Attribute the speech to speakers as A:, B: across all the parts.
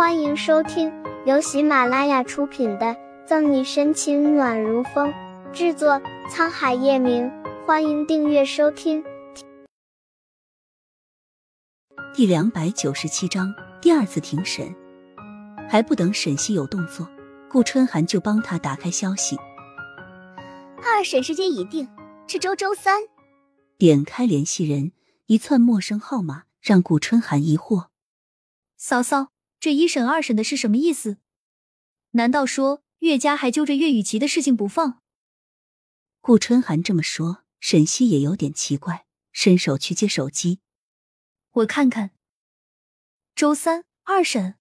A: 欢迎收听由喜马拉雅出品的《赠你深情暖如风》，制作沧海夜明。欢迎订阅收听。
B: 第两百九十七章第二次庭审，还不等沈西有动作，顾春寒就帮他打开消息。
C: 二审时间已定，是周周三。
B: 点开联系人，一串陌生号码让顾春寒疑惑。
D: 嫂嫂，这一审二审的是什么意思？难道说岳家还揪着岳雨琪的事情不放？
B: 顾春寒这么说，沈西也有点奇怪，伸手去接手机。
D: 我看看。周三二审。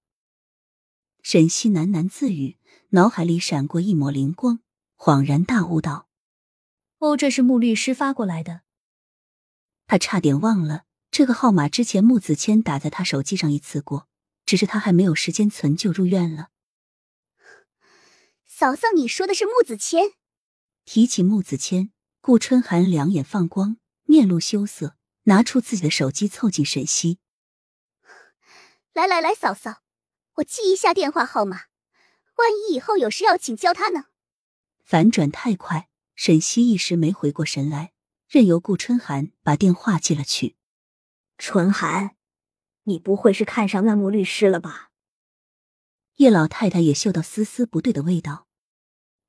B: 沈西喃喃自语，脑海里闪过一抹灵光，恍然大悟道：“
D: 哦，这是穆律师发过来的。”
B: 他差点忘了这个号码，之前穆子谦打在他手机上一次过。只是他还没有时间存就入院了。
C: 嫂嫂，你说的是穆子谦？
B: 提起穆子谦，顾春寒两眼放光，面露羞涩，拿出自己的手机凑近沈西。
C: 来来来，嫂嫂，我记一下电话号码，万一以后有事要请教他呢？
B: 反转太快，沈西一时没回过神来，任由顾春寒把电话记了去。
E: 春寒。你不会是看上那木律师了吧？
B: 叶老太太也嗅到丝丝不对的味道。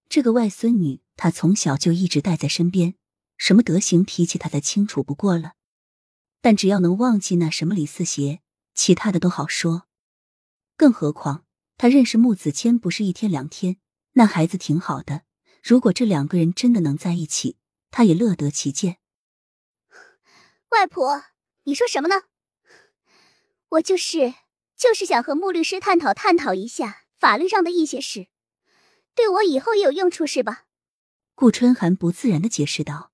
B: 这个外孙女，她从小就一直带在身边，什么德行脾气，她再清楚不过了。但只要能忘记那什么李四邪，其他的都好说。更何况她认识穆子谦不是一天两天，那孩子挺好的。如果这两个人真的能在一起，她也乐得其见。
C: 外婆，你说什么呢？我就是就是想和穆律师探讨探讨一下法律上的一些事，对我以后也有用处，是吧？
B: 顾春寒不自然的解释道。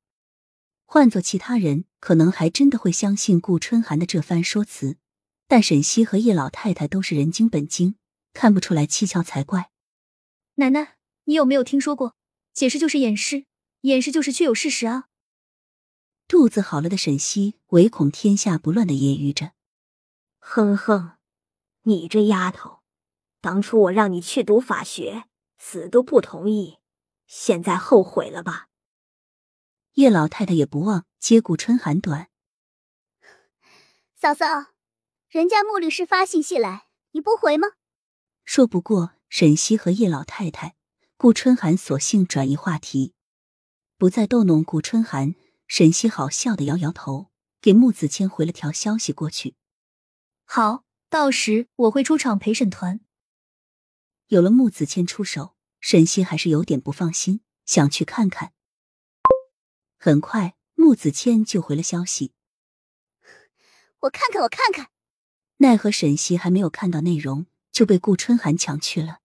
B: 换做其他人，可能还真的会相信顾春寒的这番说辞，但沈西和叶老太太都是人精本精，看不出来蹊跷才怪。
D: 奶奶，你有没有听说过，解释就是掩饰，掩饰就是确有事实啊？
B: 肚子好了的沈西唯恐天下不乱的揶揄着。
E: 哼哼，你这丫头，当初我让你去读法学，死都不同意，现在后悔了吧？
B: 叶老太太也不忘接顾春寒短。
C: 嫂嫂，人家穆律师发信息来，你不回吗？
B: 说不过沈西和叶老太太，顾春寒索性转移话题，不再逗弄顾春寒。沈西好笑的摇摇头，给穆子谦回了条消息过去。
D: 好，到时我会出场陪审团。
B: 有了穆子谦出手，沈西还是有点不放心，想去看看。很快，穆子谦就回了消息：“
C: 我看看，我看看。”
B: 奈何沈西还没有看到内容，就被顾春寒抢去了。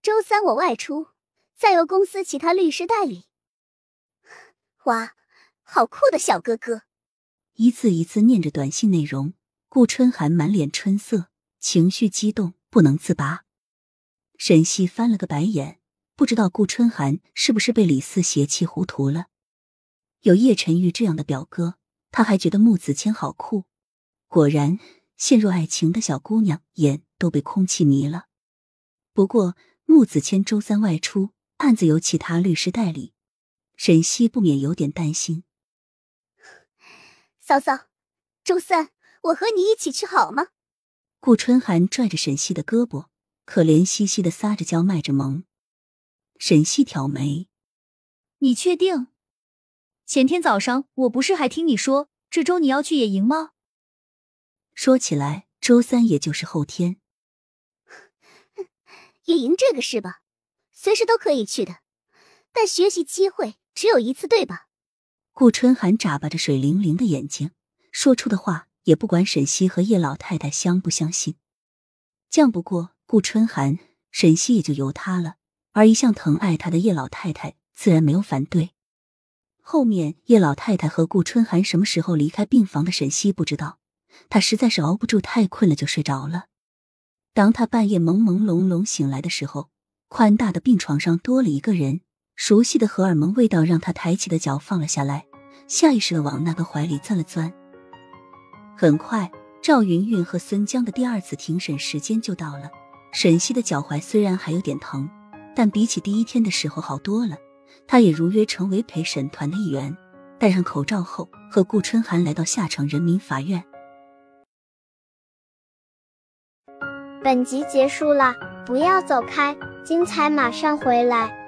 C: 周三我外出，再由公司其他律师代理。哇，好酷的小哥哥！
B: 一字一字念着短信内容。顾春寒满脸春色，情绪激动不能自拔。沈西翻了个白眼，不知道顾春寒是不是被李四邪气糊涂了。有叶晨玉这样的表哥，他还觉得穆子谦好酷。果然，陷入爱情的小姑娘眼都被空气迷了。不过，穆子谦周三外出，案子由其他律师代理，沈西不免有点担心。
C: 嫂嫂，周三。我和你一起去好吗？
B: 顾春寒拽着沈西的胳膊，可怜兮兮的撒着娇，卖着萌。沈西挑眉：“
D: 你确定？前天早上我不是还听你说这周你要去野营吗？”
B: 说起来，周三也就是后天。
C: 野营这个事吧，随时都可以去的，但学习机会只有一次，对吧？
B: 顾春寒眨巴着水灵灵的眼睛，说出的话。也不管沈西和叶老太太相不相信，犟不过顾春寒，沈西也就由他了。而一向疼爱他的叶老太太自然没有反对。后面叶老太太和顾春寒什么时候离开病房的，沈西不知道。他实在是熬不住，太困了就睡着了。当他半夜朦朦胧胧醒来的时候，宽大的病床上多了一个人，熟悉的荷尔蒙味道让他抬起的脚放了下来，下意识的往那个怀里钻了钻。很快，赵云云和孙江的第二次庭审时间就到了。沈西的脚踝虽然还有点疼，但比起第一天的时候好多了。他也如约成为陪审团的一员，戴上口罩后，和顾春寒来到下城人民法院。
A: 本集结束了，不要走开，精彩马上回来。